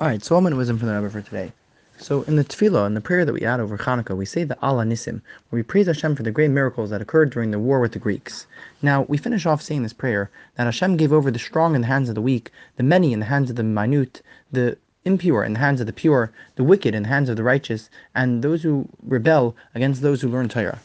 Alright, so Almond Wisdom from the Rebbe for today. So in the Tefillah, in the prayer that we add over Hanukkah, we say the Al HaNisim, where we praise Hashem for the great miracles that occurred during the war with the Greeks. Now, we finish off saying this prayer, that Hashem gave over the strong in the hands of the weak, the many in the hands of the minute, the impure in the hands of the pure, the wicked in the hands of the righteous, and those who rebel against those who learn Torah.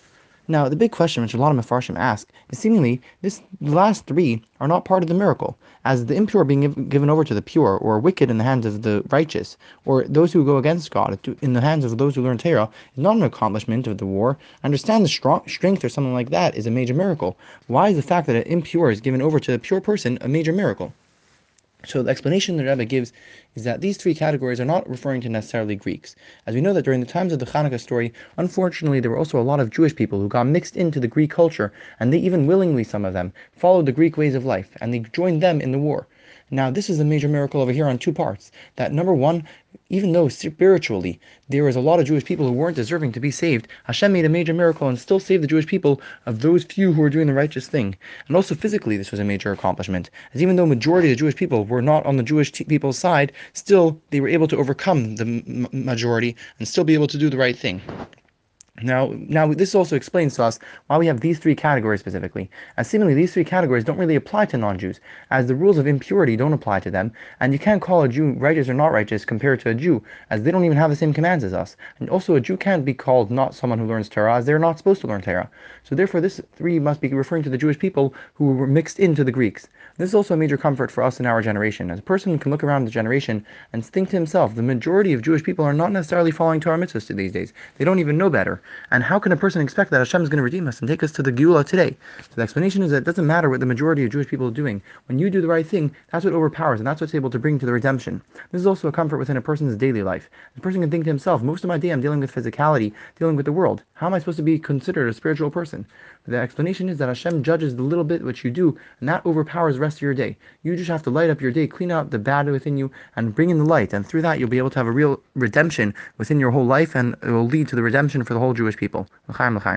Now, the big question which a lot of Mefarshim ask is seemingly this last three are not part of the miracle, as the impure being give, given over to the pure, or wicked in the hands of the righteous, or those who go against God in the hands of those who learn Torah, is not an accomplishment of the war. I Understand the strong, strength or something like that is a major miracle. Why is the fact that an impure is given over to a pure person a major miracle? So the explanation the Rebbe gives is that these three categories are not referring to necessarily Greeks. As we know that during the times of the Hanukkah story, unfortunately there were also a lot of Jewish people who got mixed into the Greek culture, and they even willingly, some of them, followed the Greek ways of life, and they joined them in the war. Now, this is a major miracle over here on two parts. That number one, even though spiritually there was a lot of Jewish people who weren't deserving to be saved, Hashem made a major miracle and still saved the Jewish people of those few who were doing the righteous thing. And also physically, this was a major accomplishment, as even though majority of the Jewish people were not on the Jewish people's side, still they were able to overcome the majority and still be able to do the right thing. Now, now this also explains to us why we have these three categories specifically, as seemingly these three categories don't really apply to non-Jews, as the rules of impurity don't apply to them, and you can't call a Jew righteous or not righteous compared to a Jew, as they don't even have the same commands as us. And also, a Jew can't be called not someone who learns Torah, as they're not supposed to learn Torah. So therefore, this three must be referring to the Jewish people who were mixed into the Greeks. This is also a major comfort for us in our generation, as a person can look around the generation and think to himself, the majority of Jewish people are not necessarily following Torah mitzvahs these days. They don't even know better. And how can a person expect that Hashem is going to redeem us and take us to the Geula today? So the explanation is that it doesn't matter what the majority of Jewish people are doing. When you do the right thing, that's what overpowers, and that's what's able to bring to the redemption. This is also a comfort within a person's daily life. The person can think to himself, most of my day I'm dealing with physicality, dealing with the world. How am I supposed to be considered a spiritual person? The explanation is that Hashem judges the little bit which you do, and that overpowers the rest of your day. You just have to light up your day, clean out the bad within you, and bring in the light. And through that, you'll be able to have a real redemption within your whole life, and it will lead to the redemption for the whole Jewish people. L'chaim, l'chaim.